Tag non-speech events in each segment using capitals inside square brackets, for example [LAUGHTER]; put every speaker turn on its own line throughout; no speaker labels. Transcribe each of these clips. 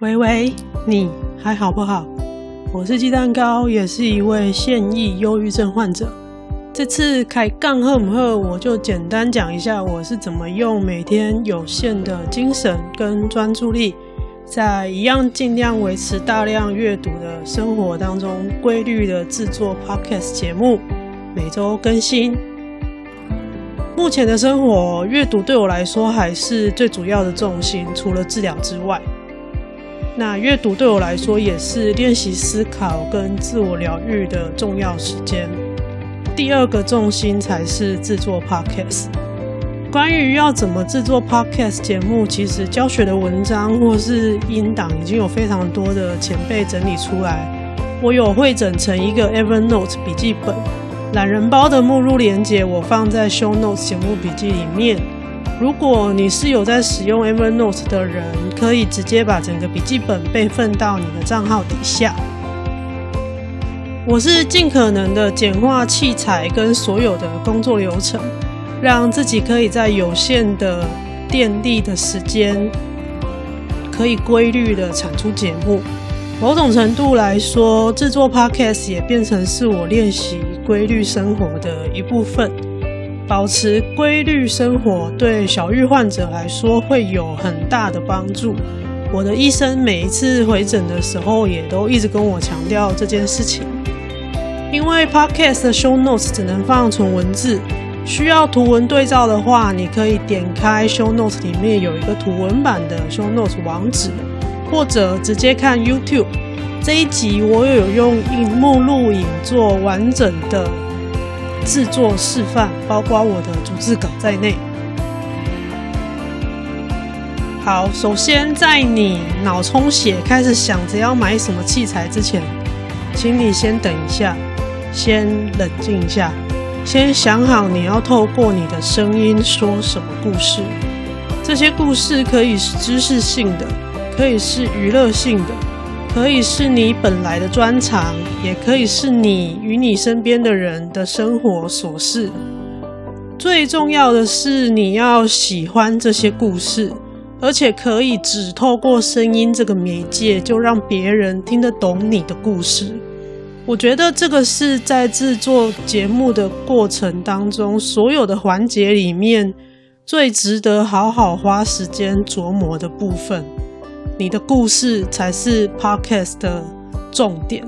喂喂，你还好不好？我是鸡蛋糕，也是一位现役忧郁症患者。这次开杠赫姆赫，我就简单讲一下我是怎么用每天有限的精神跟专注力，在一样尽量维持大量阅读的生活当中，规律的制作 Podcast 节目，每周更新。目前的生活，阅读对我来说还是最主要的重心，除了治疗之外。那阅读对我来说也是练习思考跟自我疗愈的重要时间。第二个重心才是制作 Podcast。关于要怎么制作 Podcast 节目，其实教学的文章或是音档已经有非常多的前辈整理出来。我有汇整成一个 Evernote 笔记本，懒人包的目录连接我放在 Show Notes 节目笔记里面。如果你是有在使用 Evernote 的人，可以直接把整个笔记本备份到你的账号底下。我是尽可能的简化器材跟所有的工作流程，让自己可以在有限的电力的时间，可以规律的产出节目。某种程度来说，制作 Podcast 也变成是我练习规律生活的一部分。保持规律生活对小玉患者来说会有很大的帮助。我的医生每一次回诊的时候，也都一直跟我强调这件事情。因为 Podcast 的 Show Notes 只能放纯文字，需要图文对照的话，你可以点开 Show Notes 里面有一个图文版的 Show Notes 网址，或者直接看 YouTube。这一集我有用萤幕录影做完整的。制作示范，包括我的逐字稿在内。好，首先在你脑充血开始想着要买什么器材之前，请你先等一下，先冷静一下，先想好你要透过你的声音说什么故事。这些故事可以是知识性的，可以是娱乐性的。可以是你本来的专长，也可以是你与你身边的人的生活琐事。最重要的是，你要喜欢这些故事，而且可以只透过声音这个媒介，就让别人听得懂你的故事。我觉得这个是在制作节目的过程当中，所有的环节里面最值得好好花时间琢磨的部分。你的故事才是 Podcast 的重点。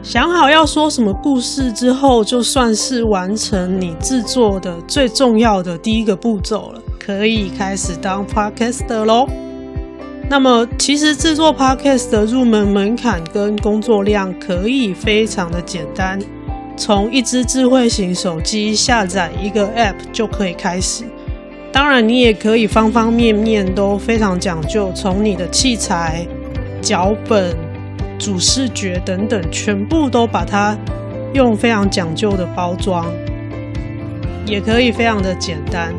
想好要说什么故事之后，就算是完成你制作的最重要的第一个步骤了，可以开始当 Podcaster 喽。那么，其实制作 Podcast 的入门门槛跟工作量可以非常的简单，从一支智慧型手机下载一个 App 就可以开始。当然，你也可以方方面面都非常讲究，从你的器材、脚本、主视觉等等，全部都把它用非常讲究的包装，也可以非常的简单。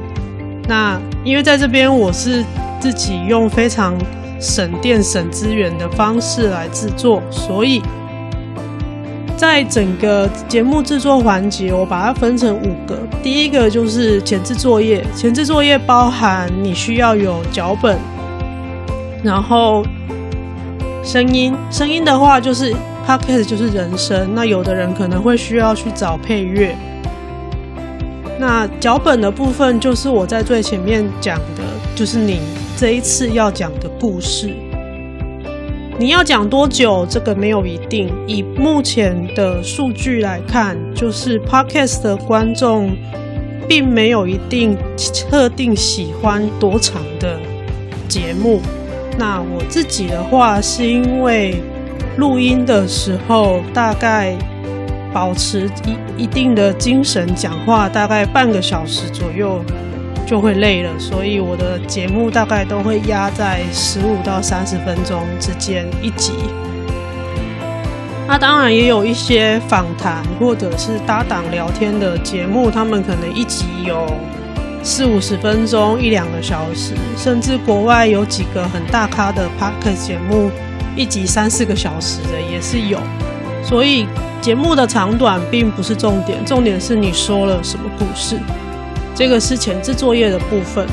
那因为在这边我是自己用非常省电省资源的方式来制作，所以。在整个节目制作环节，我把它分成五个。第一个就是前置作业，前置作业包含你需要有脚本，然后声音，声音的话就是 Podcast 就是人声，那有的人可能会需要去找配乐。那脚本的部分就是我在最前面讲的，就是你这一次要讲的故事。你要讲多久？这个没有一定。以目前的数据来看，就是 Podcast 的观众并没有一定特定喜欢多长的节目。那我自己的话，是因为录音的时候大概保持一一定的精神，讲话大概半个小时左右。就会累了，所以我的节目大概都会压在十五到三十分钟之间一集。那当然也有一些访谈或者是搭档聊天的节目，他们可能一集有四五十分钟、一两个小时，甚至国外有几个很大咖的 Podcast 节目，一集三四个小时的也是有。所以节目的长短并不是重点，重点是你说了什么故事。这个是前置作业的部分。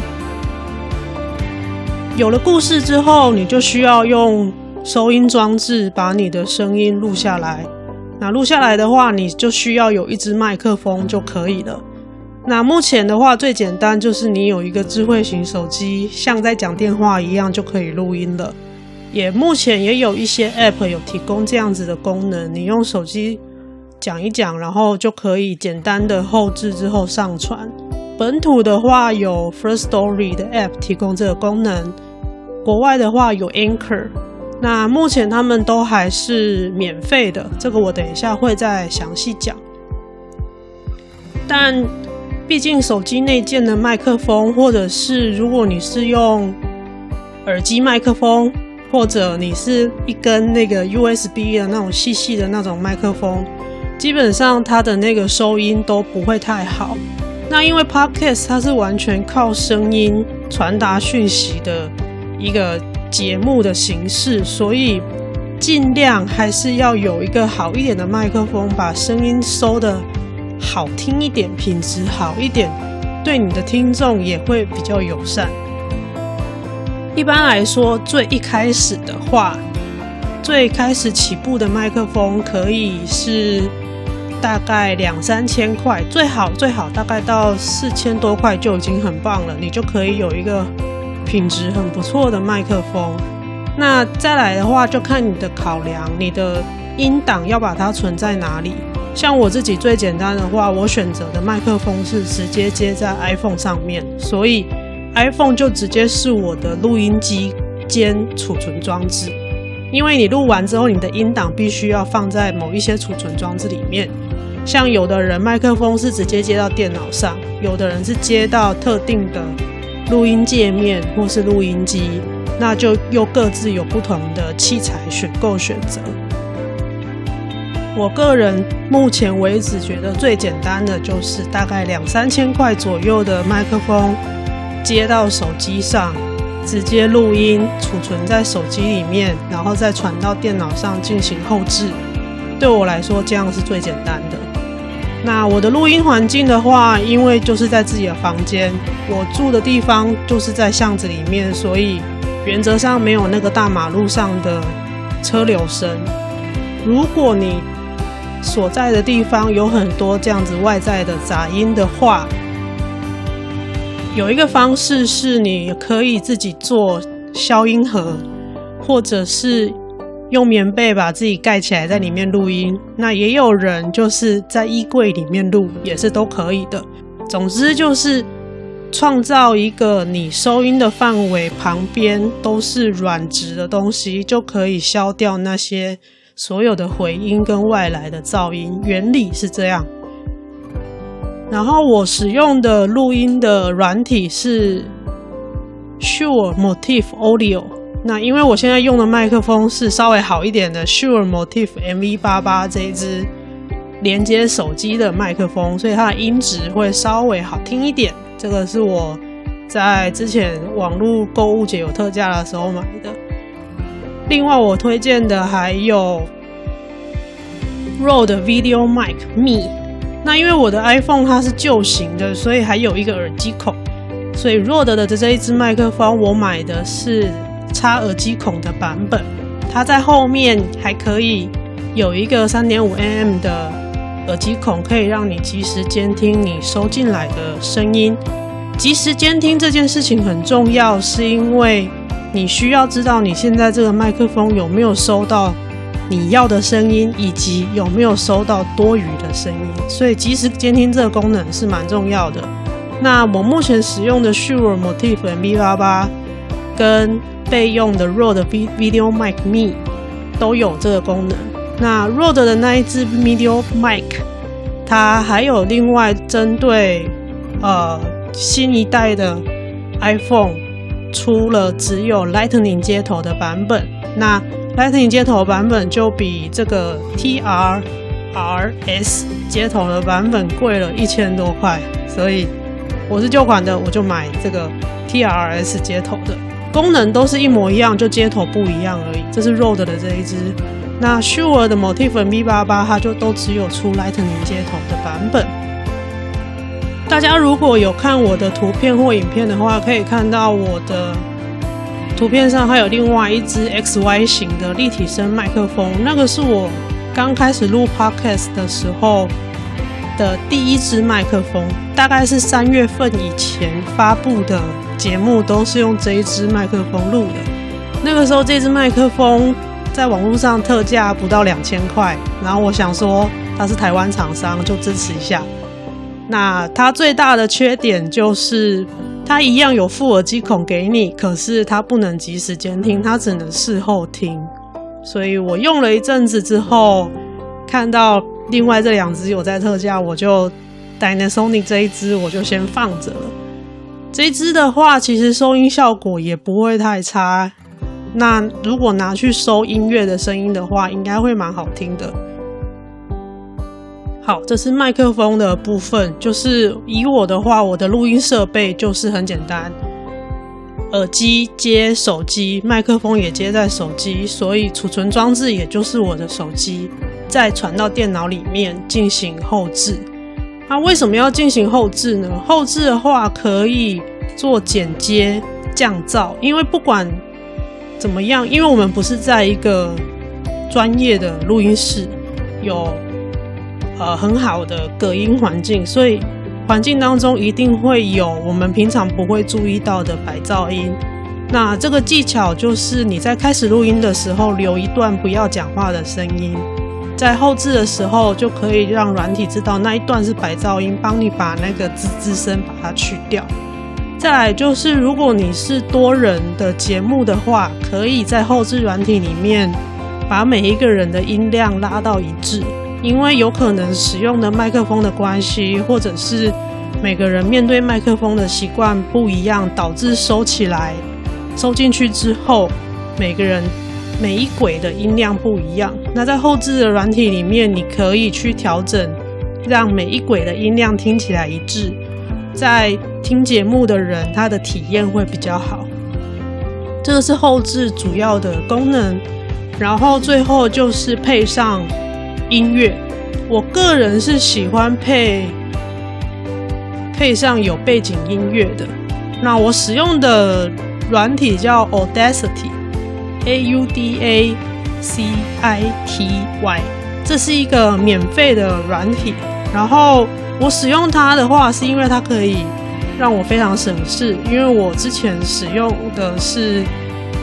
有了故事之后，你就需要用收音装置把你的声音录下来。那录下来的话，你就需要有一支麦克风就可以了。那目前的话，最简单就是你有一个智慧型手机，像在讲电话一样就可以录音了。也目前也有一些 App 有提供这样子的功能，你用手机讲一讲，然后就可以简单的后置之后上传。本土的话有 First Story 的 App 提供这个功能，国外的话有 Anchor。那目前他们都还是免费的，这个我等一下会再详细讲。但毕竟手机内建的麦克风，或者是如果你是用耳机麦克风，或者你是一根那个 USB 的那种细细的那种麦克风，基本上它的那个收音都不会太好。那因为 Podcast 它是完全靠声音传达讯息的一个。节目的形式，所以尽量还是要有一个好一点的麦克风，把声音收得好听一点，品质好一点，对你的听众也会比较友善。一般来说，最一开始的话，最开始起步的麦克风可以是大概两三千块，最好最好大概到四千多块就已经很棒了，你就可以有一个。品质很不错的麦克风，那再来的话就看你的考量，你的音档要把它存在哪里。像我自己最简单的话，我选择的麦克风是直接接在 iPhone 上面，所以 iPhone 就直接是我的录音机兼储存装置。因为你录完之后，你的音档必须要放在某一些储存装置里面。像有的人麦克风是直接接到电脑上，有的人是接到特定的。录音界面或是录音机，那就又各自有不同的器材选购选择。我个人目前为止觉得最简单的就是大概两三千块左右的麦克风，接到手机上，直接录音储存在手机里面，然后再传到电脑上进行后置。对我来说，这样是最简单的。那我的录音环境的话，因为就是在自己的房间，我住的地方就是在巷子里面，所以原则上没有那个大马路上的车流声。如果你所在的地方有很多这样子外在的杂音的话，有一个方式是你可以自己做消音盒，或者是。用棉被把自己盖起来，在里面录音。那也有人就是在衣柜里面录，也是都可以的。总之就是创造一个你收音的范围旁边都是软质的东西，就可以消掉那些所有的回音跟外来的噪音。原理是这样。然后我使用的录音的软体是 Sure Motif Audio。那因为我现在用的麦克风是稍微好一点的 Sure Motif MV88 这一支连接手机的麦克风，所以它的音质会稍微好听一点。这个是我在之前网络购物节有特价的时候买的。另外，我推荐的还有 Rode Video Mic Me。那因为我的 iPhone 它是旧型的，所以还有一个耳机孔，所以 Rode 的这一支麦克风我买的是。插耳机孔的版本，它在后面还可以有一个三点五 mm 的耳机孔，可以让你及时监听你收进来的声音。及时监听这件事情很重要，是因为你需要知道你现在这个麦克风有没有收到你要的声音，以及有没有收到多余的声音。所以及时监听这个功能是蛮重要的。那我目前使用的 Sure Motif MV88 跟备用的 Rode Video Mic Me 都有这个功能。那 Rode 的那一支 Video Mic，它还有另外针对呃新一代的 iPhone 出了只有 Lightning 接头的版本。那 Lightning 接头版本就比这个 TRRS 接头的版本贵了一千多块，所以我是旧款的，我就买这个 TRS 接头的。功能都是一模一样，就接头不一样而已。这是 Rode 的这一支，那 Sure 的 Motif MV88 它就都只有出 Lightning 接头的版本。大家如果有看我的图片或影片的话，可以看到我的图片上还有另外一支 XY 型的立体声麦克风，那个是我刚开始录 Podcast 的时候的第一支麦克风，大概是三月份以前发布的节目都是用这一支麦克风录的。那个时候这支麦克风在网络上特价不到两千块，然后我想说它是台湾厂商，就支持一下。那它最大的缺点就是。它一样有副耳机孔给你，可是它不能即时监听，它只能事后听。所以我用了一阵子之后，看到另外这两只有在特价，我就 Dynasonic 这一只我就先放着了。这一只的话，其实收音效果也不会太差。那如果拿去收音乐的声音的话，应该会蛮好听的。好，这是麦克风的部分。就是以我的话，我的录音设备就是很简单，耳机接手机，麦克风也接在手机，所以储存装置也就是我的手机，再传到电脑里面进行后置。那为什么要进行后置呢？后置的话可以做剪接、降噪，因为不管怎么样，因为我们不是在一个专业的录音室，有。呃，很好的隔音环境，所以环境当中一定会有我们平常不会注意到的白噪音。那这个技巧就是你在开始录音的时候留一段不要讲话的声音，在后置的时候就可以让软体知道那一段是白噪音，帮你把那个滋滋声把它去掉。再来就是，如果你是多人的节目的话，可以在后置软体里面把每一个人的音量拉到一致。因为有可能使用的麦克风的关系，或者是每个人面对麦克风的习惯不一样，导致收起来、收进去之后，每个人每一轨的音量不一样。那在后置的软体里面，你可以去调整，让每一轨的音量听起来一致，在听节目的人他的体验会比较好。这个是后置主要的功能，然后最后就是配上。音乐，我个人是喜欢配配上有背景音乐的。那我使用的软体叫 Audacity A U D A C I T Y，这是一个免费的软体。然后我使用它的话，是因为它可以让我非常省事，因为我之前使用的是。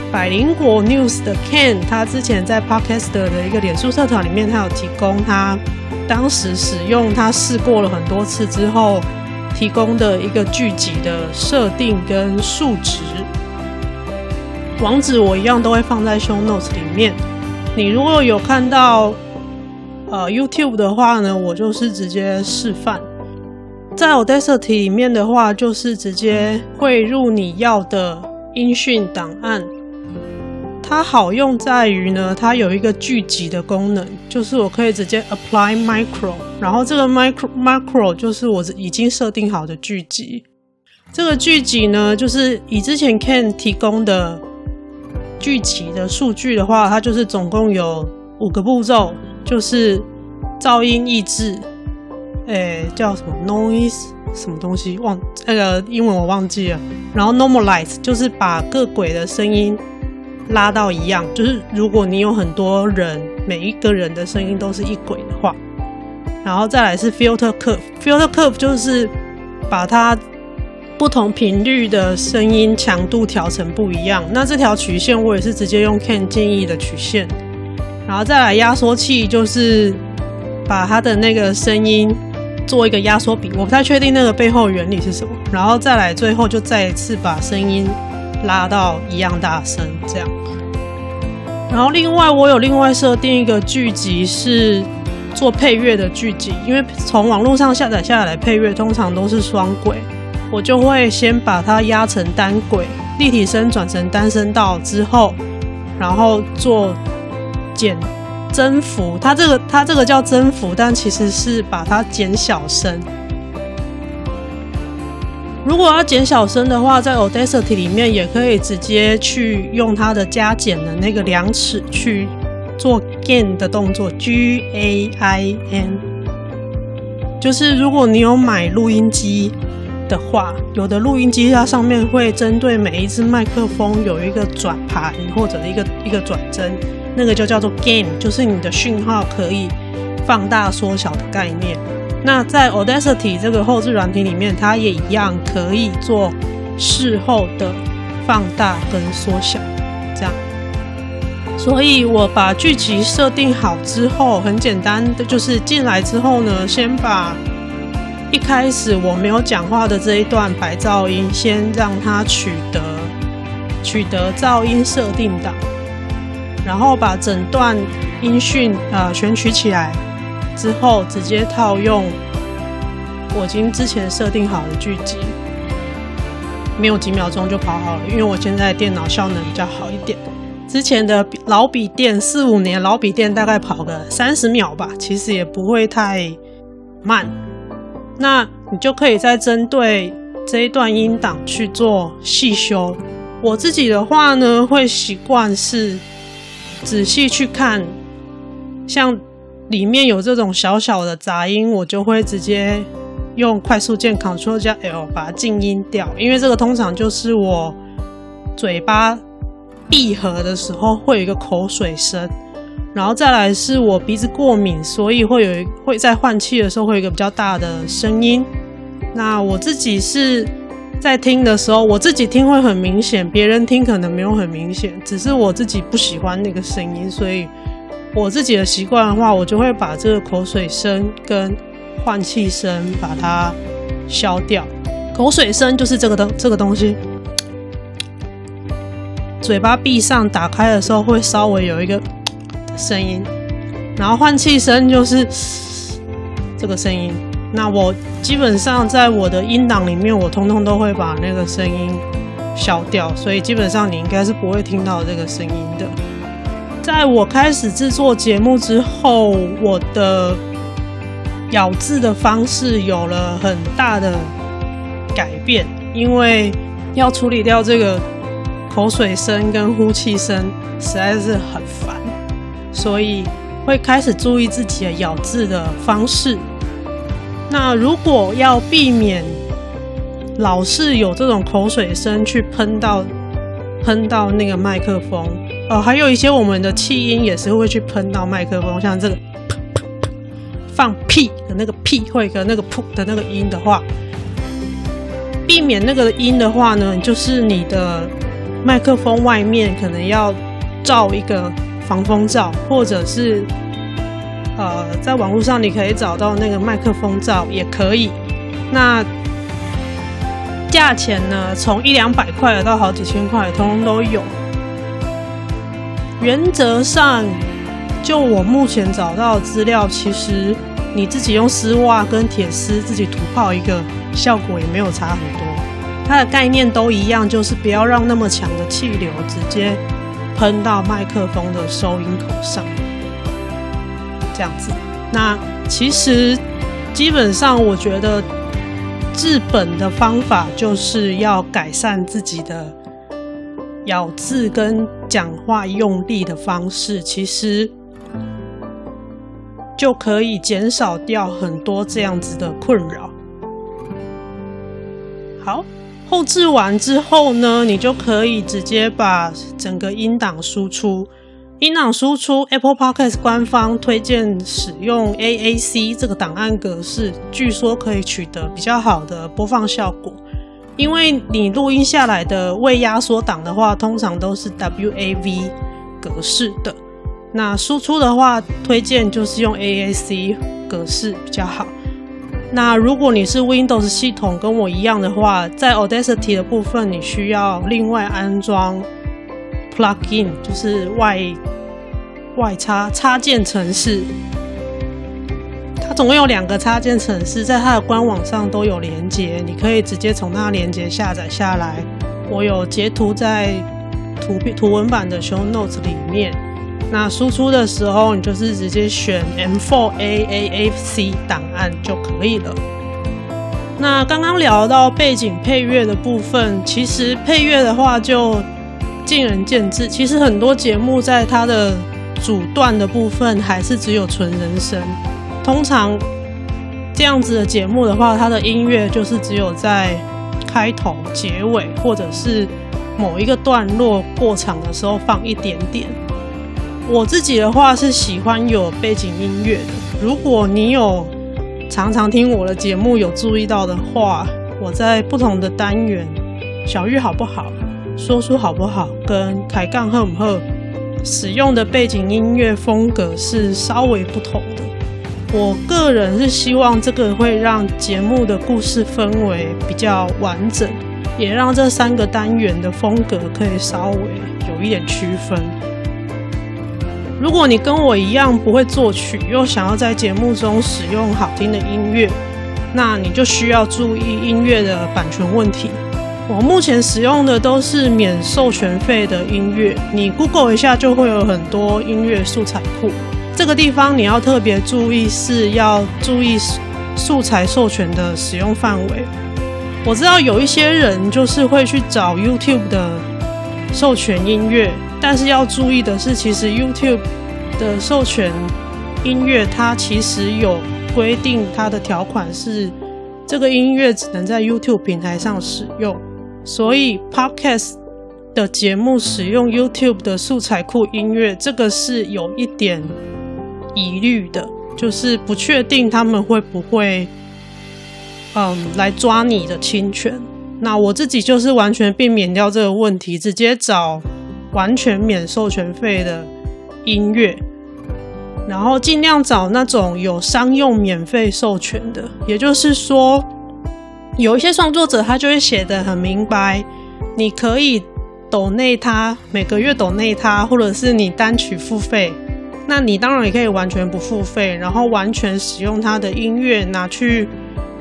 百灵果 News 的 Ken，他之前在 Podcast 的一个脸书社团里面，他有提供他当时使用他试过了很多次之后提供的一个剧集的设定跟数值。网址我一样都会放在 Show Notes 里面。你如果有看到呃 YouTube 的话呢，我就是直接示范。在 Audacity 里面的话，就是直接汇入你要的音讯档案。它好用在于呢，它有一个聚集的功能，就是我可以直接 apply macro，然后这个 micro macro 就是我已经设定好的聚集。这个聚集呢，就是以之前 Ken 提供的具体的数据的话，它就是总共有五个步骤，就是噪音抑制，诶，叫什么？Noise 什么东西？忘那个英文我忘记了，然后 normalize 就是把各轨的声音。拉到一样，就是如果你有很多人，每一个人的声音都是一轨的话，然后再来是 filter curve，filter curve 就是把它不同频率的声音强度调成不一样。那这条曲线我也是直接用 Ken 建议的曲线，然后再来压缩器，就是把它的那个声音做一个压缩比，我不太确定那个背后原理是什么。然后再来最后就再一次把声音。拉到一样大声，这样。然后另外我有另外设定一个剧集是做配乐的剧集，因为从网络上下载下来配乐通常都是双轨，我就会先把它压成单轨，立体声转成单声道之后，然后做减增幅。它这个它这个叫增幅，但其实是把它减小声。如果要减小声的话，在 Audacity 里面也可以直接去用它的加减的那个量尺去做 gain 的动作，G A I N。就是如果你有买录音机，的话，有的录音机它上面会针对每一只麦克风有一个转盘或者一个一个转针，那个就叫做 gain，就是你的讯号可以放大缩小的概念。那在 Audacity 这个后置软体里面，它也一样可以做事后的放大跟缩小，这样。所以我把剧集设定好之后，很简单的就是进来之后呢，先把一开始我没有讲话的这一段白噪音，先让它取得取得噪音设定档，然后把整段音讯呃选取起来。之后直接套用我已经之前设定好的剧集，没有几秒钟就跑好了，因为我现在电脑效能比较好一点。之前的老笔电四五年老笔电大概跑个三十秒吧，其实也不会太慢。那你就可以再针对这一段音档去做细修。我自己的话呢，会习惯是仔细去看，像。里面有这种小小的杂音，我就会直接用快速键 Ctrl 加 L 把它静音掉，因为这个通常就是我嘴巴闭合的时候会有一个口水声，然后再来是我鼻子过敏，所以会有一会在换气的时候会有一个比较大的声音。那我自己是在听的时候，我自己听会很明显，别人听可能没有很明显，只是我自己不喜欢那个声音，所以。我自己的习惯的话，我就会把这个口水声跟换气声把它消掉。口水声就是这个东这个东西，嘴巴闭上打开的时候会稍微有一个声音，然后换气声就是 [SNIFFS] 这个声音。那我基本上在我的音档里面，我通通都会把那个声音消掉，所以基本上你应该是不会听到这个声音的。在我开始制作节目之后，我的咬字的方式有了很大的改变，因为要处理掉这个口水声跟呼气声实在是很烦，所以会开始注意自己的咬字的方式。那如果要避免老是有这种口水声去喷到喷到那个麦克风。哦，还有一些我们的气音也是会去喷到麦克风，像这个噗噗噗放屁的那个屁，会跟那个噗的那个音的话，避免那个音的话呢，就是你的麦克风外面可能要罩一个防风罩，或者是呃，在网络上你可以找到那个麦克风罩也可以。那价钱呢，从一两百块到好几千块，通通都有。原则上，就我目前找到的资料，其实你自己用丝袜跟铁丝自己涂泡一个，效果也没有差很多。它的概念都一样，就是不要让那么强的气流直接喷到麦克风的收音口上，这样子。那其实基本上，我觉得治本的方法就是要改善自己的。咬字跟讲话用力的方式，其实就可以减少掉很多这样子的困扰。好，后置完之后呢，你就可以直接把整个音档输出。音档输出，Apple Podcast 官方推荐使用 AAC 这个档案格式，据说可以取得比较好的播放效果。因为你录音下来的未压缩档的话，通常都是 WAV 格式的。那输出的话，推荐就是用 AAC 格式比较好。那如果你是 Windows 系统跟我一样的话，在 Audacity 的部分，你需要另外安装 Plugin，就是外外插插件程式。它总共有两个插件程式，在它的官网上都有连接，你可以直接从那连接下载下来。我有截图在图片图文版的 show notes 里面。那输出的时候，你就是直接选 M4 AAC 档案就可以了。那刚刚聊到背景配乐的部分，其实配乐的话就见仁见智。其实很多节目在它的主段的部分还是只有纯人声。通常这样子的节目的话，它的音乐就是只有在开头、结尾或者是某一个段落过场的时候放一点点。我自己的话是喜欢有背景音乐的。如果你有常常听我的节目，有注意到的话，我在不同的单元，小玉好不好？说书好不好？跟凯杠好不好？使用的背景音乐风格是稍微不同的。我个人是希望这个会让节目的故事氛围比较完整，也让这三个单元的风格可以稍微有一点区分。如果你跟我一样不会作曲，又想要在节目中使用好听的音乐，那你就需要注意音乐的版权问题。我目前使用的都是免授权费的音乐，你 Google 一下就会有很多音乐素材库。这个地方你要特别注意，是要注意素材授权的使用范围。我知道有一些人就是会去找 YouTube 的授权音乐，但是要注意的是，其实 YouTube 的授权音乐它其实有规定，它的条款是这个音乐只能在 YouTube 平台上使用。所以，Podcast 的节目使用 YouTube 的素材库音乐，这个是有一点疑虑的，就是不确定他们会不会，嗯，来抓你的侵权。那我自己就是完全避免掉这个问题，直接找完全免授权费的音乐，然后尽量找那种有商用免费授权的，也就是说。有一些创作者，他就会写得很明白，你可以抖内他每个月抖内他，或者是你单曲付费，那你当然也可以完全不付费，然后完全使用他的音乐拿去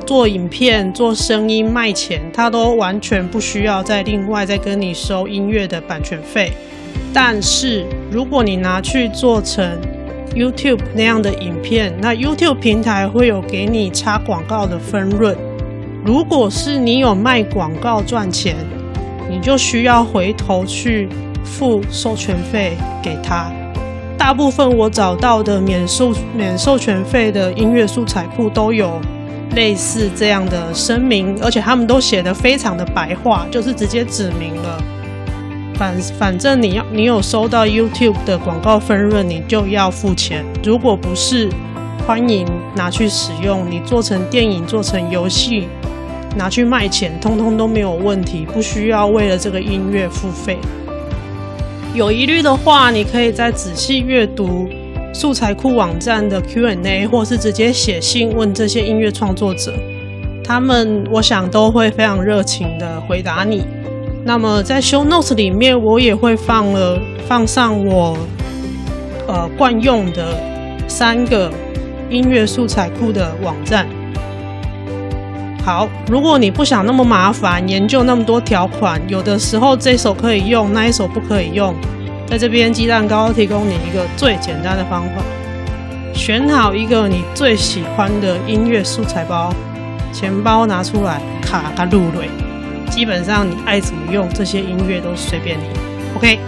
做影片、做声音卖钱，他都完全不需要再另外再跟你收音乐的版权费。但是如果你拿去做成 YouTube 那样的影片，那 YouTube 平台会有给你插广告的分润。如果是你有卖广告赚钱，你就需要回头去付授权费给他。大部分我找到的免授免授权费的音乐素材库都有类似这样的声明，而且他们都写得非常的白话，就是直接指明了，反反正你要你有收到 YouTube 的广告分润，你就要付钱。如果不是，欢迎拿去使用，你做成电影，做成游戏。拿去卖钱，通通都没有问题，不需要为了这个音乐付费。有疑虑的话，你可以再仔细阅读素材库网站的 Q&A，或是直接写信问这些音乐创作者，他们我想都会非常热情的回答你。那么在 Show Notes 里面，我也会放了放上我呃惯用的三个音乐素材库的网站。好，如果你不想那么麻烦，研究那么多条款，有的时候这首可以用，那一首不可以用，在这边鸡蛋糕提供你一个最简单的方法：选好一个你最喜欢的音乐素材包，钱包拿出来，卡它入垒，基本上你爱怎么用这些音乐都随便你。OK，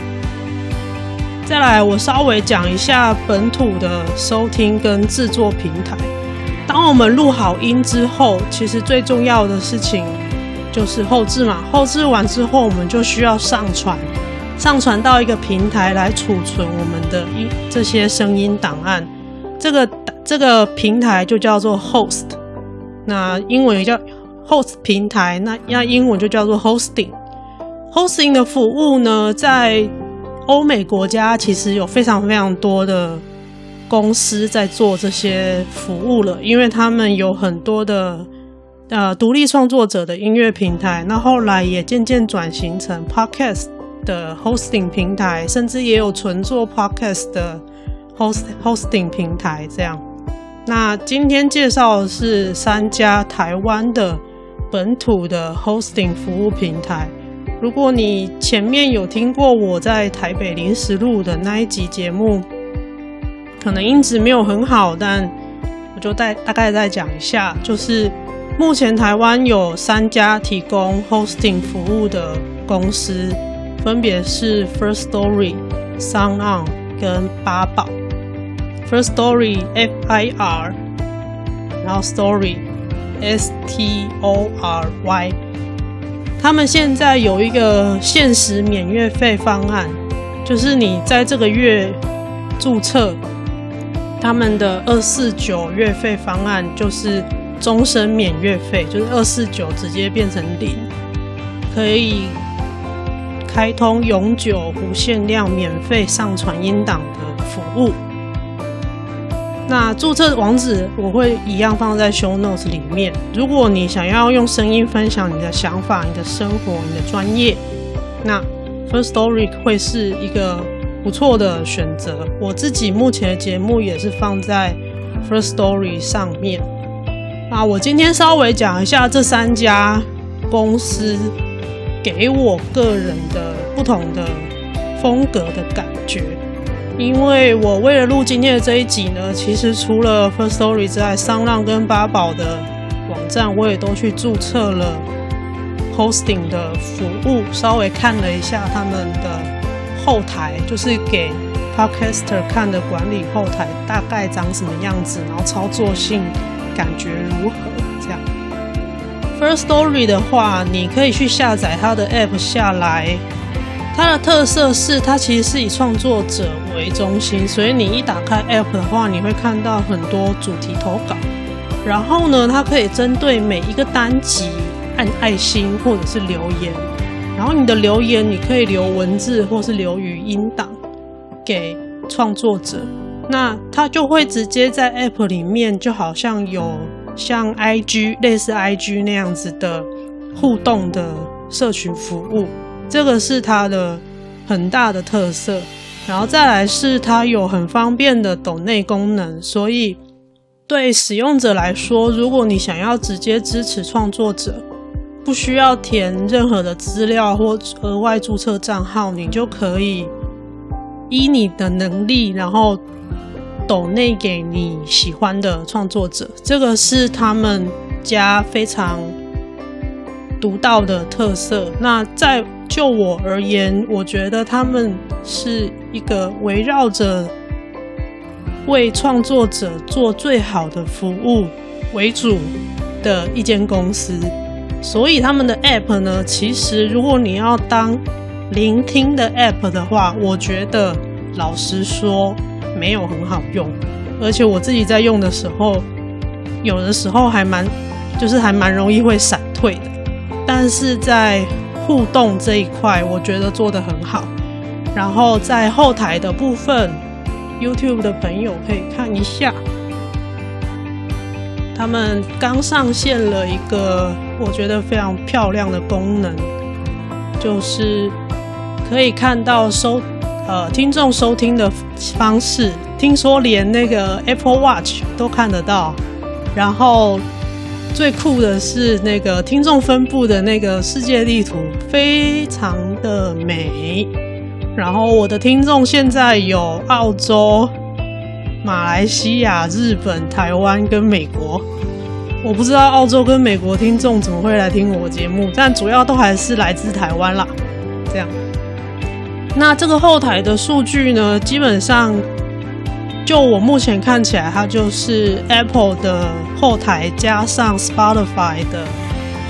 再来，我稍微讲一下本土的收听跟制作平台。当我们录好音之后，其实最重要的事情就是后置嘛。后置完之后，我们就需要上传，上传到一个平台来储存我们的音这些声音档案。这个这个平台就叫做 host，那英文也叫 host 平台，那那英文就叫做 hosting。hosting 的服务呢，在欧美国家其实有非常非常多的。公司在做这些服务了，因为他们有很多的呃独立创作者的音乐平台，那后来也渐渐转型成 podcast 的 hosting 平台，甚至也有纯做 podcast 的 host hosting 平台。这样，那今天介绍的是三家台湾的本土的 hosting 服务平台。如果你前面有听过我在台北临时录的那一集节目。可能音质没有很好，但我就大大概再讲一下，就是目前台湾有三家提供 hosting 服务的公司，分别是 First Story、SoundOn 跟八宝。First Story F I R，然后 Story，S T O R Y。他们现在有一个限时免月费方案，就是你在这个月注册，他们的二四九月费方案就是终身免月费，就是二四九直接变成零，可以开通永久无限量免费上传音档的服务。那注册网址我会一样放在 show notes 里面。如果你想要用声音分享你的想法、你的生活、你的专业，那 First Story 会是一个不错的选择。我自己目前的节目也是放在 First Story 上面。啊，我今天稍微讲一下这三家公司给我个人的不同的风格的感觉。因为我为了录今天的这一集呢，其实除了 First Story 之外，声浪跟八宝的网站我也都去注册了 hosting 的服务，稍微看了一下他们的后台，就是给 Podcaster 看的管理后台大概长什么样子，然后操作性感觉如何 Firstory 的话，你可以去下载它的 App 下来。它的特色是，它其实是以创作者为中心，所以你一打开 App 的话，你会看到很多主题投稿。然后呢，它可以针对每一个单集按爱心或者是留言。然后你的留言，你可以留文字或是留语音档给创作者。那它就会直接在 App 里面，就好像有像 IG 类似 IG 那样子的互动的社群服务。这个是它的很大的特色，然后再来是它有很方便的抖内功能，所以对使用者来说，如果你想要直接支持创作者，不需要填任何的资料或额外注册账号，你就可以依你的能力，然后抖内给你喜欢的创作者。这个是他们家非常独到的特色。那在就我而言，我觉得他们是一个围绕着为创作者做最好的服务为主的一间公司。所以他们的 App 呢，其实如果你要当聆听的 App 的话，我觉得老实说没有很好用。而且我自己在用的时候，有的时候还蛮就是还蛮容易会闪退的。但是在互动这一块，我觉得做得很好。然后在后台的部分，YouTube 的朋友可以看一下，他们刚上线了一个我觉得非常漂亮的功能，就是可以看到收呃听众收听的方式，听说连那个 Apple Watch 都看得到，然后。最酷的是那个听众分布的那个世界地图，非常的美。然后我的听众现在有澳洲、马来西亚、日本、台湾跟美国。我不知道澳洲跟美国听众怎么会来听我节目，但主要都还是来自台湾啦。这样，那这个后台的数据呢，基本上。就我目前看起来，它就是 Apple 的后台加上 Spotify 的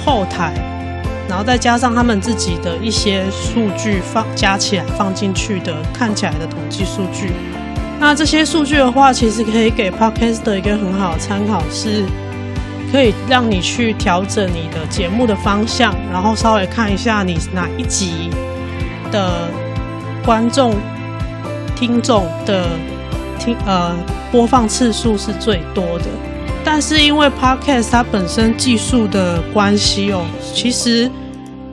后台，然后再加上他们自己的一些数据放加起来放进去的看起来的统计数据。那这些数据的话，其实可以给 Podcast 的一个很好的参考，是可以让你去调整你的节目的方向，然后稍微看一下你哪一集的观众、听众的。听呃，播放次数是最多的，但是因为 Podcast 它本身技术的关系哦，其实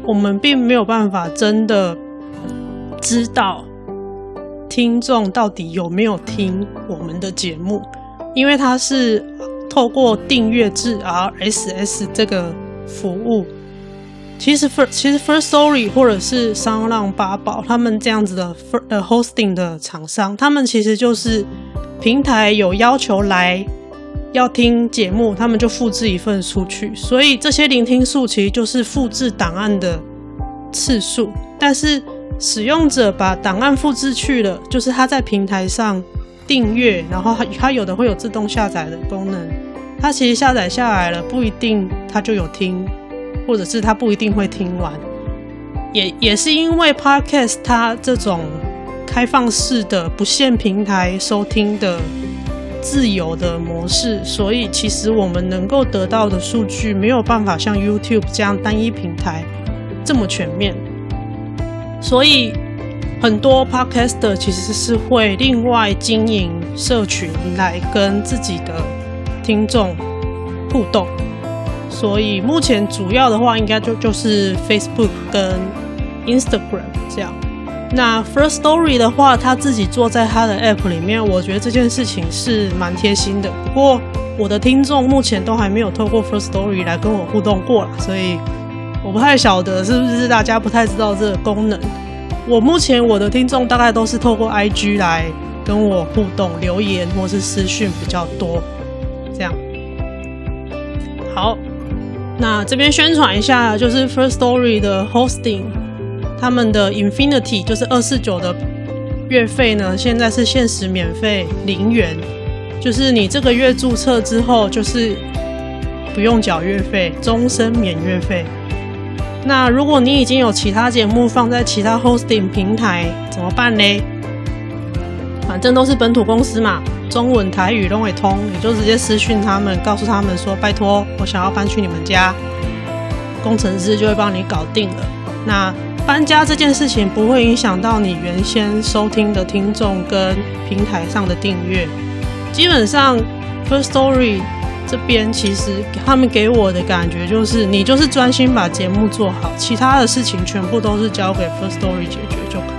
我们并没有办法真的知道听众到底有没有听我们的节目，因为它是透过订阅制 RSS 这个服务。其实 First 其实 First Story 或者是声浪八宝他们这样子的呃 hosting 的厂商，他们其实就是平台有要求来要听节目，他们就复制一份出去，所以这些聆听数其实就是复制档案的次数。但是使用者把档案复制去了，就是他在平台上订阅，然后他他有的会有自动下载的功能，他其实下载下来了，不一定他就有听，或者是他不一定会听完。也也是因为 Podcast 它这种开放式的、不限平台收听的自由的模式，所以其实我们能够得到的数据没有办法像 YouTube 这样单一平台这么全面。所以很多 Podcaster 其实是会另外经营社群来跟自己的听众互动。所以目前主要的话，应该就就是 Facebook 跟 Instagram 这样，那 First Story 的话，他自己做在他的 App 里面，我觉得这件事情是蛮贴心的。不过我的听众目前都还没有透过 First Story 来跟我互动过啦，所以我不太晓得是不是大家不太知道这个功能。我目前我的听众大概都是透过 IG 来跟我互动、留言或是私讯比较多，这样。好，那这边宣传一下，就是 First Story 的 Hosting。他们的 Infinity 就是二四九的月费呢，现在是限时免费零元，就是你这个月注册之后，就是不用缴月费，终身免月费。那如果你已经有其他节目放在其他 hosting 平台，怎么办呢？反正都是本土公司嘛，中文台语都会通，你就直接私讯他们，告诉他们说，拜托，我想要搬去你们家，工程师就会帮你搞定了。那搬家这件事情不会影响到你原先收听的听众跟平台上的订阅。基本上，First Story 这边其实他们给我的感觉就是，你就是专心把节目做好，其他的事情全部都是交给 First Story 解决就可以。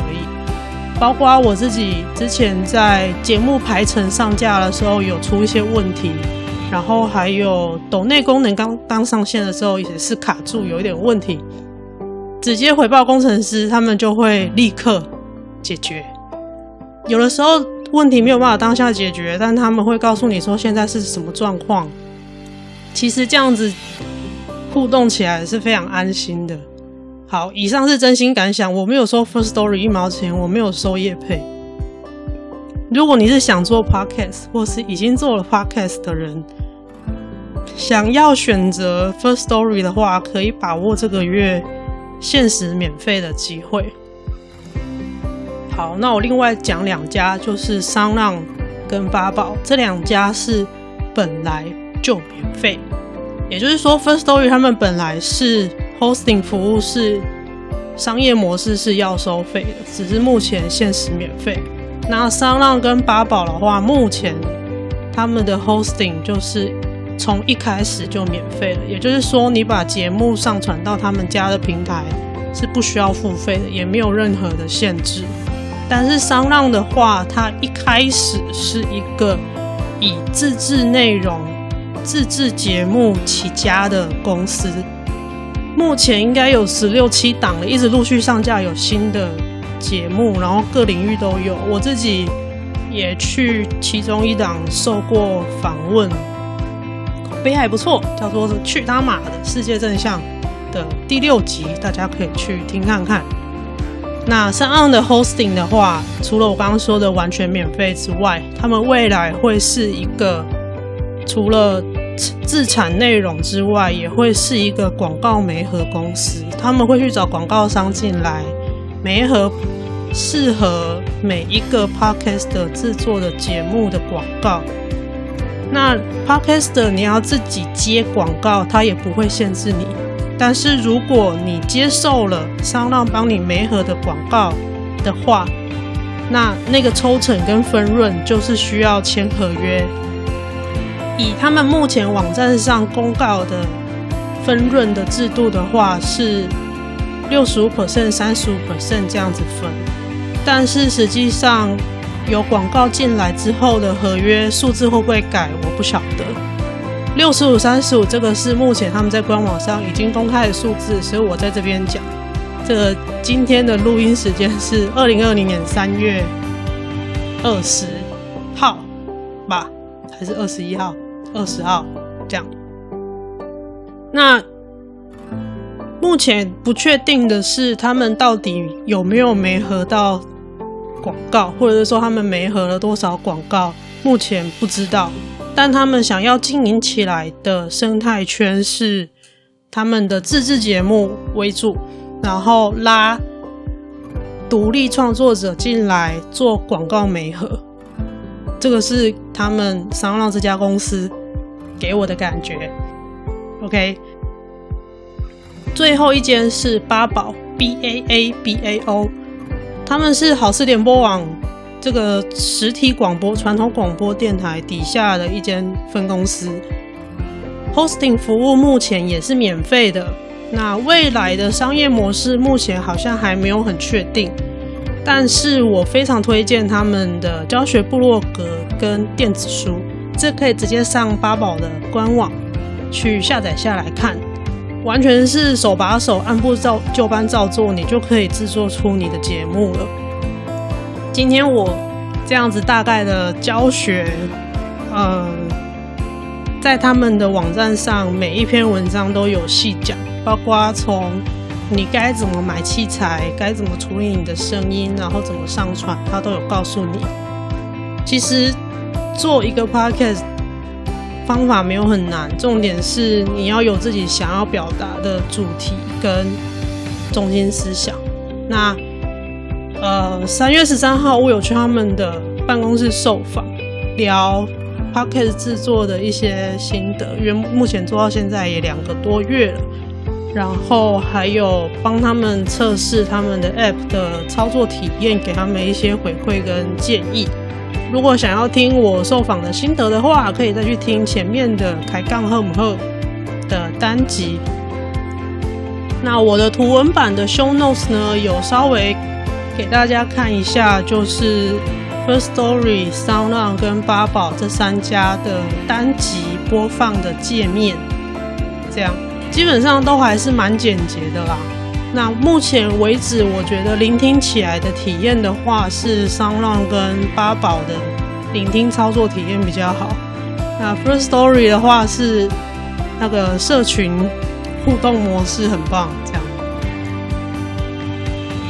包括我自己之前在节目排程上架的时候有出一些问题，然后还有抖内功能刚刚上线的时候也是卡住，有一点问题。直接回报工程师，他们就会立刻解决。有的时候问题没有办法当下解决，但他们会告诉你说现在是什么状况。其实这样子互动起来是非常安心的。好，以上是真心感想，我没有收 First Story 一毛钱，我没有收业配。如果你是想做 Podcast 或是已经做了 Podcast 的人，想要选择 First Story 的话，可以把握这个月。限时免费的机会。好，那我另外讲两家，就是商浪跟八宝这两家是本来就免费，也就是说，First Story 他们本来是 Hosting 服务是商业模式是要收费的，只是目前限时免费。那商浪跟八宝的话，目前他们的 Hosting 就是。从一开始就免费了，也就是说，你把节目上传到他们家的平台是不需要付费的，也没有任何的限制。但是商浪的话，它一开始是一个以自制内容、自制节目起家的公司，目前应该有十六七档了，一直陆续上架有新的节目，然后各领域都有。我自己也去其中一档受过访问。口碑还不错，叫做“去他妈的世界真相”的第六集，大家可以去听看看。那 SoundOn 的 hosting 的话，除了我刚刚说的完全免费之外，他们未来会是一个除了自产内容之外，也会是一个广告媒合公司。他们会去找广告商进来，媒合适合每一个 podcast 制作的节目的广告。那 podcast 你要自己接广告，它也不会限制你。但是如果你接受了 SoundOn 帮你媒合的广告的话，那那个抽成跟分润就是需要签合约。以他们目前网站上公告的分润的制度的话，是六十五 percent、三十五 percent 这样子分。但是实际上，有广告进来之后的合约数字会不会改？我不晓得。六十五、三十五，这个是目前他们在官网上已经公开的数字，所以我在这边讲。这个今天的录音时间是二零二零年三月二十号吧，还是二十一号？二十号这样。那目前不确定的是，他们到底有没有没合到？广告，或者是说他们没合了多少广告，目前不知道。但他们想要经营起来的生态圈是他们的自制节目为主，然后拉独立创作者进来做广告媒合。这个是他们 SoundOn 这家公司给我的感觉。OK，最后一间是八宝 B A A B A O，他们是好事联播网这个实体广播传统广播电台底下的一间分公司，Hosting 服务目前也是免费的。那未来的商业模式目前好像还没有很确定。但是我非常推荐他们的教学部落格跟电子书，这可以直接上八宝的官网去下载下来看，完全是手把手按部照就班照做，你就可以制作出你的节目了。今天我这样子大概的教学，嗯，在他们的网站上每一篇文章都有细讲，包括从。你该怎么买器材？该怎么处理你的声音？然后怎么上传？他都有告诉你。其实做一个 podcast 方法没有很难，重点是你要有自己想要表达的主题跟中心思想。那呃，三月十三号我有去他们的办公室受访，聊 podcast 制作的一些心得，因为目前做到现在也两个多月了。然后还有帮他们测试他们的 App 的操作体验，给他们一些回馈跟建议。如果想要听我受访的心得的话，可以再去听前面的开杠赫姆赫的单集。那我的图文版的 Show Notes 呢，有稍微给大家看一下，就是 Firstory、SoundOn 跟八宝这三家的单集播放的界面，这样。基本上都还是蛮简洁的啦。那目前为止，我觉得聆听起来的体验的话，是 SoundOn 跟八宝的聆听操作体验比较好。那 First Story 的话是那个社群互动模式很棒，这样。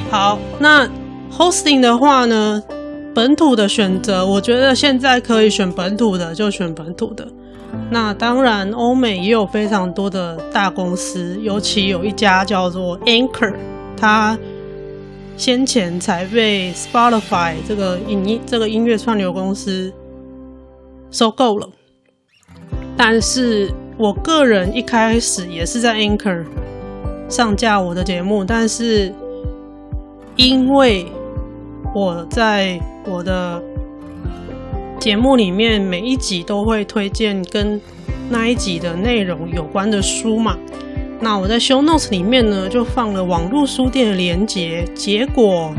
好，那 Hosting 的话呢，本土的选择，我觉得现在可以选本土的，就选本土的。那当然，欧美也有非常多的大公司，尤其有一家叫做 Anchor，它先前才被 Spotify 这个音这个音乐串流公司收购了。但是我个人一开始也是在 Anchor 上架我的节目，但是因为我在我的节目里面每一集都会推荐跟那一集的内容有关的书嘛，那我在 show notes 里面呢就放了网络书店的连接，结果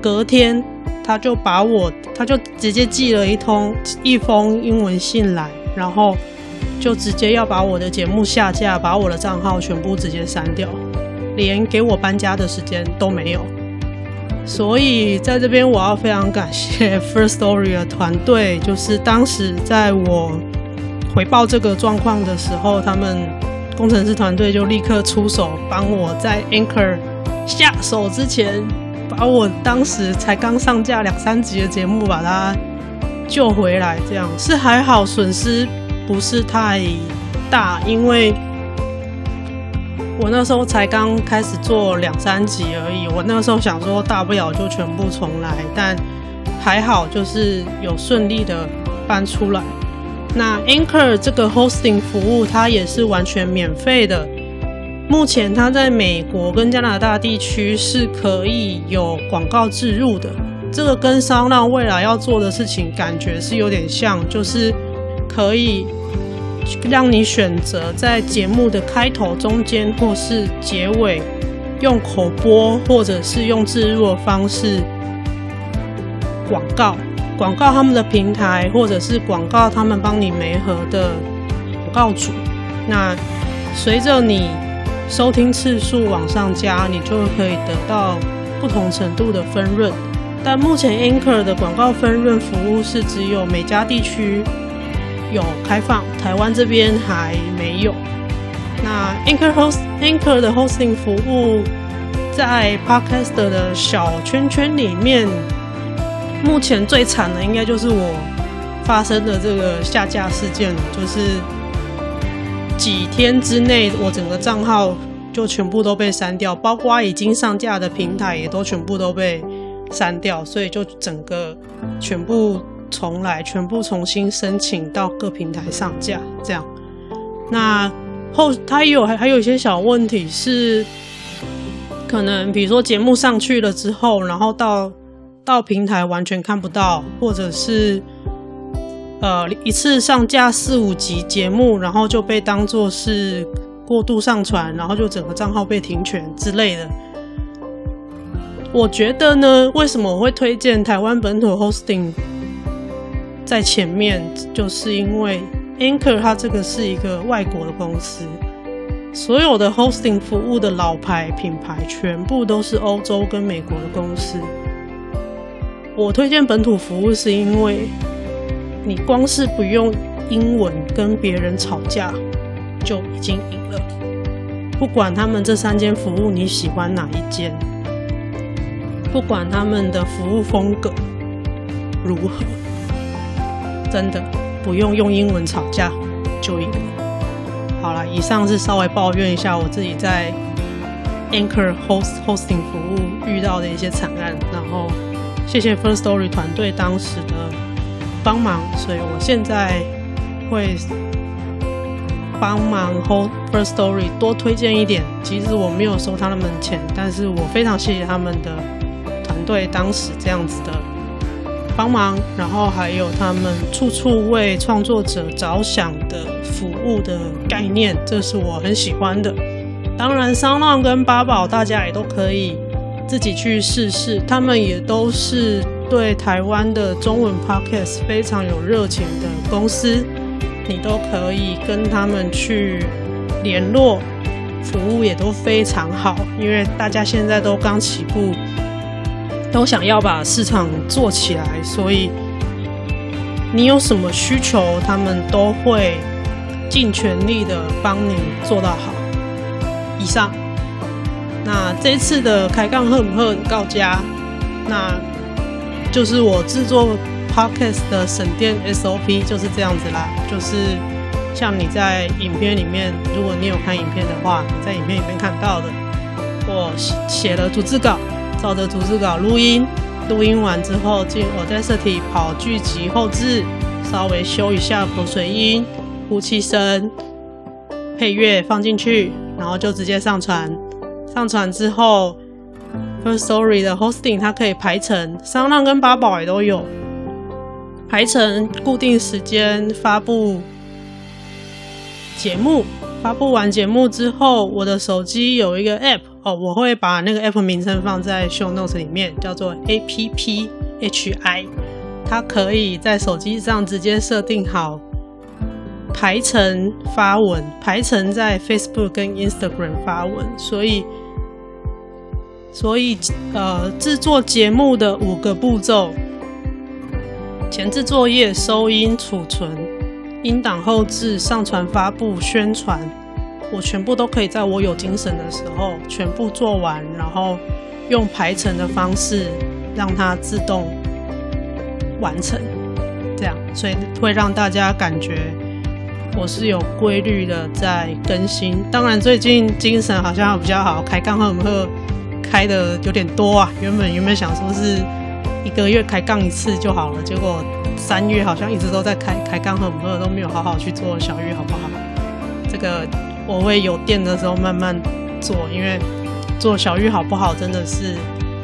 隔天他就把我他就直接寄了一通一封英文信来，然后就直接要把我的节目下架，把我的账号全部直接删掉，连给我搬家的时间都没有。所以在这边，我要非常感谢 [LAUGHS] First Story 的团队，就是当时在我回报这个状况的时候，他们工程师团队就立刻出手，帮我在 Anchor 下手之前，把我当时才刚上架两三集的节目把它救回来。这样是还好，损失不是太大，因为。我那时候才刚开始做两三集而已，我那时候想说大不了就全部重来，但还好就是有顺利的搬出来。那 Anchor 这个 hosting 服务它也是完全免费的，目前它在美国跟加拿大地区是可以有广告植入的，这个跟 SoundOn 未来要做的事情感觉是有点像，就是可以。让你选择在节目的开头、中间或是结尾用口播，或者是用置入的方式广告，广告他们的平台，或者是广告他们帮你媒合的广告主。那随着你收听次数往上加，你就可以得到不同程度的分润。但目前 Anchor 的广告分润服务是只有美加地区。有开放，台湾这边还没有。那 Anchor Host Anchor 的 Hosting 服务，在 Podcaster 的小圈圈里面，目前最惨的应该就是我发生的这个下架事件了，就是几天之内，我整个账号就全部都被删掉，包括已经上架的平台也都全部都被删掉，所以就整个全部重来，全部重新申请到各平台上架，这样。那后它有还还有一些小问题是，可能比如说节目上去了之后，然后到到平台完全看不到，或者是。呃，一次上架四五集节目，然后就被当做是过度上传，然后就整个账号被停权之类的。我觉得呢，为什么我会推荐台湾本土 hosting 在前面，就是因为 Anchor 它这个是一个外国的公司，所有的 hosting 服务的老牌品牌全部都是欧洲跟美国的公司。我推荐本土服务是因为。你光是不用英文跟别人吵架，就已经赢了。不管他们这三间服务你喜欢哪一间，不管他们的服务风格如何，真的不用用英文吵架就赢了。好了，以上是稍微抱怨一下我自己在 Anchor Host Hosting 服务遇到的一些惨案，然后谢谢 First Story 团队当时的。帮忙，所以我现在会帮忙 Hold First Story 多推荐一点。其实我没有收他们钱，但是我非常谢谢他们的团队当时这样子的帮忙，然后还有他们处处为创作者着想的服务的概念，这是我很喜欢的。当然，SoundOn 跟八宝大家也都可以自己去试试，他们也都是。对台湾的中文 podcast 非常有热情的公司，你都可以跟他们去联络，服务也都非常好。因为大家现在都刚起步，都想要把市场做起来，所以你有什么需求，他们都会尽全力的帮你做到好。以上，那这次的开杠赫姆赫告家，那。就是我制作 podcast 的省电 SOP 就是这样子啦，就是像你在影片里面，如果你有看影片的话，你在影片里面看到的，我写了逐字稿，照着逐字稿录音，录音完之后进 Audacity 跑剧集后置，稍微修一下口水音、呼气声，配乐放进去，然后就直接上传，上传之后。Firstory 的 hosting 它可以排程商浪跟八宝也都有排程，固定时间发布节目。发布完节目之后，我的手机有一个 app 哦，我会把那个 app 名称放在 show notes 里面，叫做 APPHI。它可以在手机上直接设定好排程发文，排程在 Facebook 跟 Instagram 发文，所以。所以，呃，制作节目的五个步骤：前置作业、收音、储存、音档后置、上传、发布、宣传，我全部都可以在我有精神的时候全部做完，然后用排程的方式让它自动完成。这样，所以会让大家感觉我是有规律的在更新。当然，最近精神好像比较好，开杠赫姆赫。开的有点多啊，原本原本想说是一个月开杠一次就好了，结果三月好像一直都在开开杠赫姆赫，都没有好好去做小玉，好不好？这个我会有电的时候慢慢做，因为做小玉好不好真的是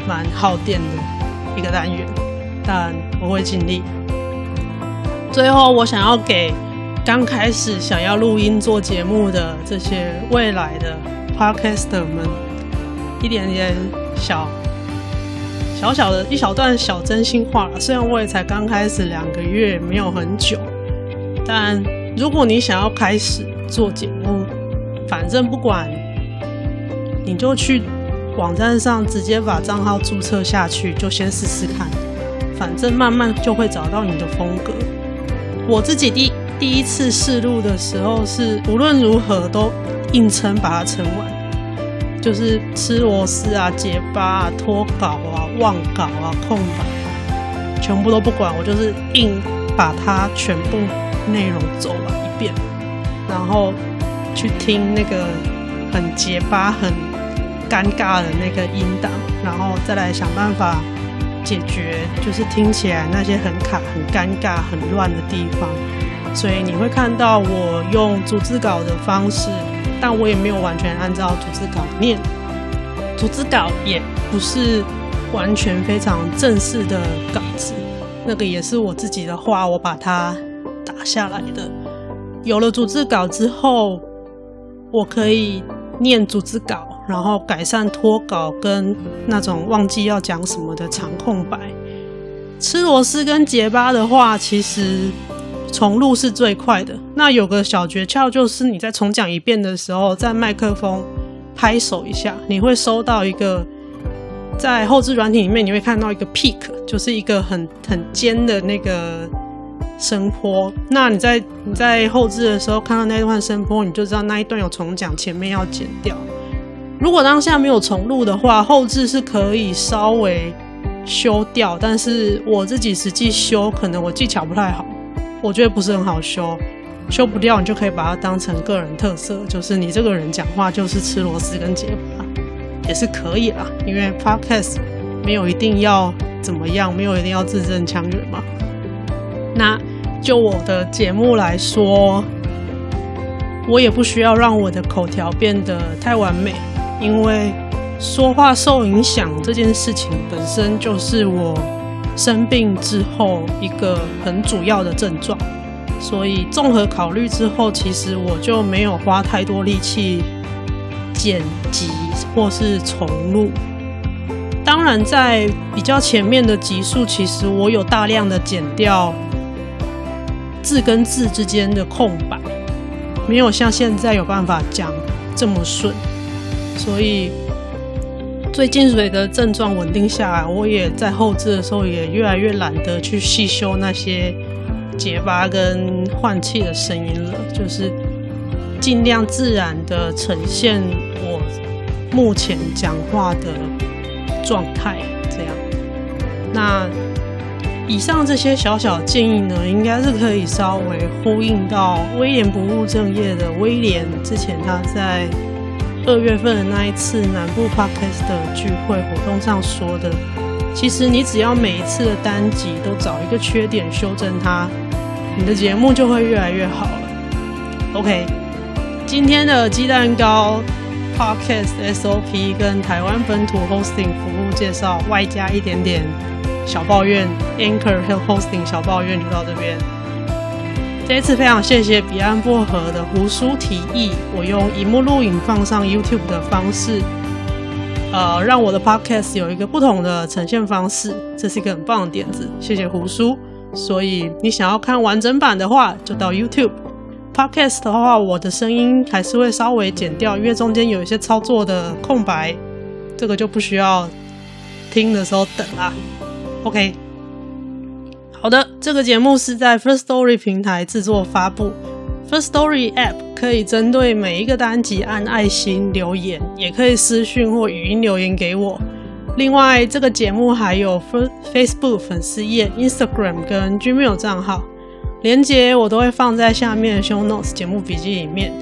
蛮耗电的一个单元，但我会尽力。最后，我想要给刚开始想要录音做节目的这些未来的 podcaster 们。一点点小小小的一小段小真心话。虽然我也才刚开始两个月，没有很久，但如果你想要开始做节目，反正不管，你就去网站上直接把账号注册下去，就先试试看。反正慢慢就会找到你的风格。我自己第第一次试录的时候，是无论如何都硬撑把它撑完。就是吃螺丝啊、结巴啊、脱稿啊、忘稿啊、空白啊，全部都不管，我就是硬把它全部内容走完一遍，然后去听那个很结巴、很尴尬的那个音档，然后再来想办法解决，就是听起来那些很卡、很尴尬、很乱的地方。所以你会看到我用逐字稿的方式，但我也没有完全按照逐字稿念。逐字稿也不是完全非常正式的稿子，那个也是我自己的话，我把它打下来的。有了逐字稿之后，我可以念逐字稿，然后改善脱稿跟那种忘记要讲什么的长空白。吃螺丝跟结巴的话，其实。重录是最快的。那有个小诀窍，就是你在重讲一遍的时候，在麦克风拍手一下，你会收到一个在后置软体里面，你会看到一个 peak，就是一个很很尖的那个声波。那你在你在后置的时候看到那一段声波，你就知道那一段有重讲，前面要剪掉。如果当下没有重录的话，后置是可以稍微修掉，但是我自己实际修，可能我技巧不太好。我觉得不是很好修，修不掉，你就可以把它当成个人特色，就是你这个人讲话就是吃螺丝跟结巴，也是可以啦。因为 podcast 没有一定要怎么样，没有一定要字正腔圆嘛。那就我的节目来说，我也不需要让我的口条变得太完美，因为说话受影响这件事情本身就是我。生病之后一个很主要的症状，所以综合考虑之后，其实我就没有花太多力气剪辑或是重录。当然，在比较前面的集数，其实我有大量的剪掉字跟字之间的空白，没有像现在有办法讲这么顺，所以。最近随着症状稳定下来，我也在后置的时候也越来越懒得去细修那些结巴跟换气的声音了，就是尽量自然的呈现我目前讲话的状态。这样，那以上这些小小建议呢，应该是可以稍微呼应到威廉不务正业的威廉之前他在。二月份的那一次南部 Podcast 的聚会活动上说的，其实你只要每一次的单集都找一个缺点修正它，你的节目就会越来越好了。OK，今天的鸡蛋糕 Podcast SOP 跟台湾本土 Hosting 服务介绍，外加一点点小抱怨，Anchor 和 Hosting 小抱怨就到这边。这一次非常谢谢彼岸薄荷的胡叔提议，我用荧幕录影放上 YouTube 的方式，呃，让我的 Podcast 有一个不同的呈现方式，这是一个很棒的点子，谢谢胡叔。所以你想要看完整版的话，就到 YouTube。Podcast 的话，我的声音还是会稍微剪掉，因为中间有一些操作的空白，这个就不需要听的时候等啦。OK。好的，这个节目是在 First Story 平台制作发布。First Story App 可以针对每一个单集按爱心留言，也可以私讯或语音留言给我。另外，这个节目还有 Facebook 粉丝页、Instagram 跟 Gmail 账号，连接我都会放在下面的 Show Notes 节目笔记里面。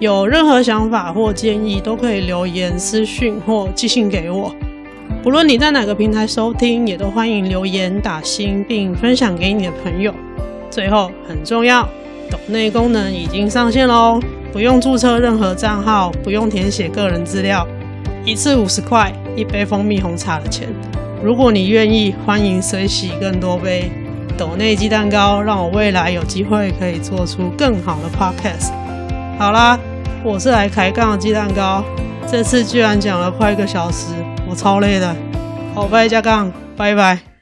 有任何想法或建议，都可以留言、私讯或寄信给我。不论你在哪个平台收听，也都欢迎留言打星，并分享给你的朋友。最后很重要，抖内功能已经上线喽，不用注册任何账号，不用填写个人资料，一次五十块，一杯蜂蜜红茶的钱。如果你愿意，欢迎随喜更多杯。抖内鸡蛋糕，让我未来有机会可以做出更好的 podcast。好啦，我是来开杠的鸡蛋糕，这次居然讲了快一个小时。我超累的，好，拜加杠，拜拜。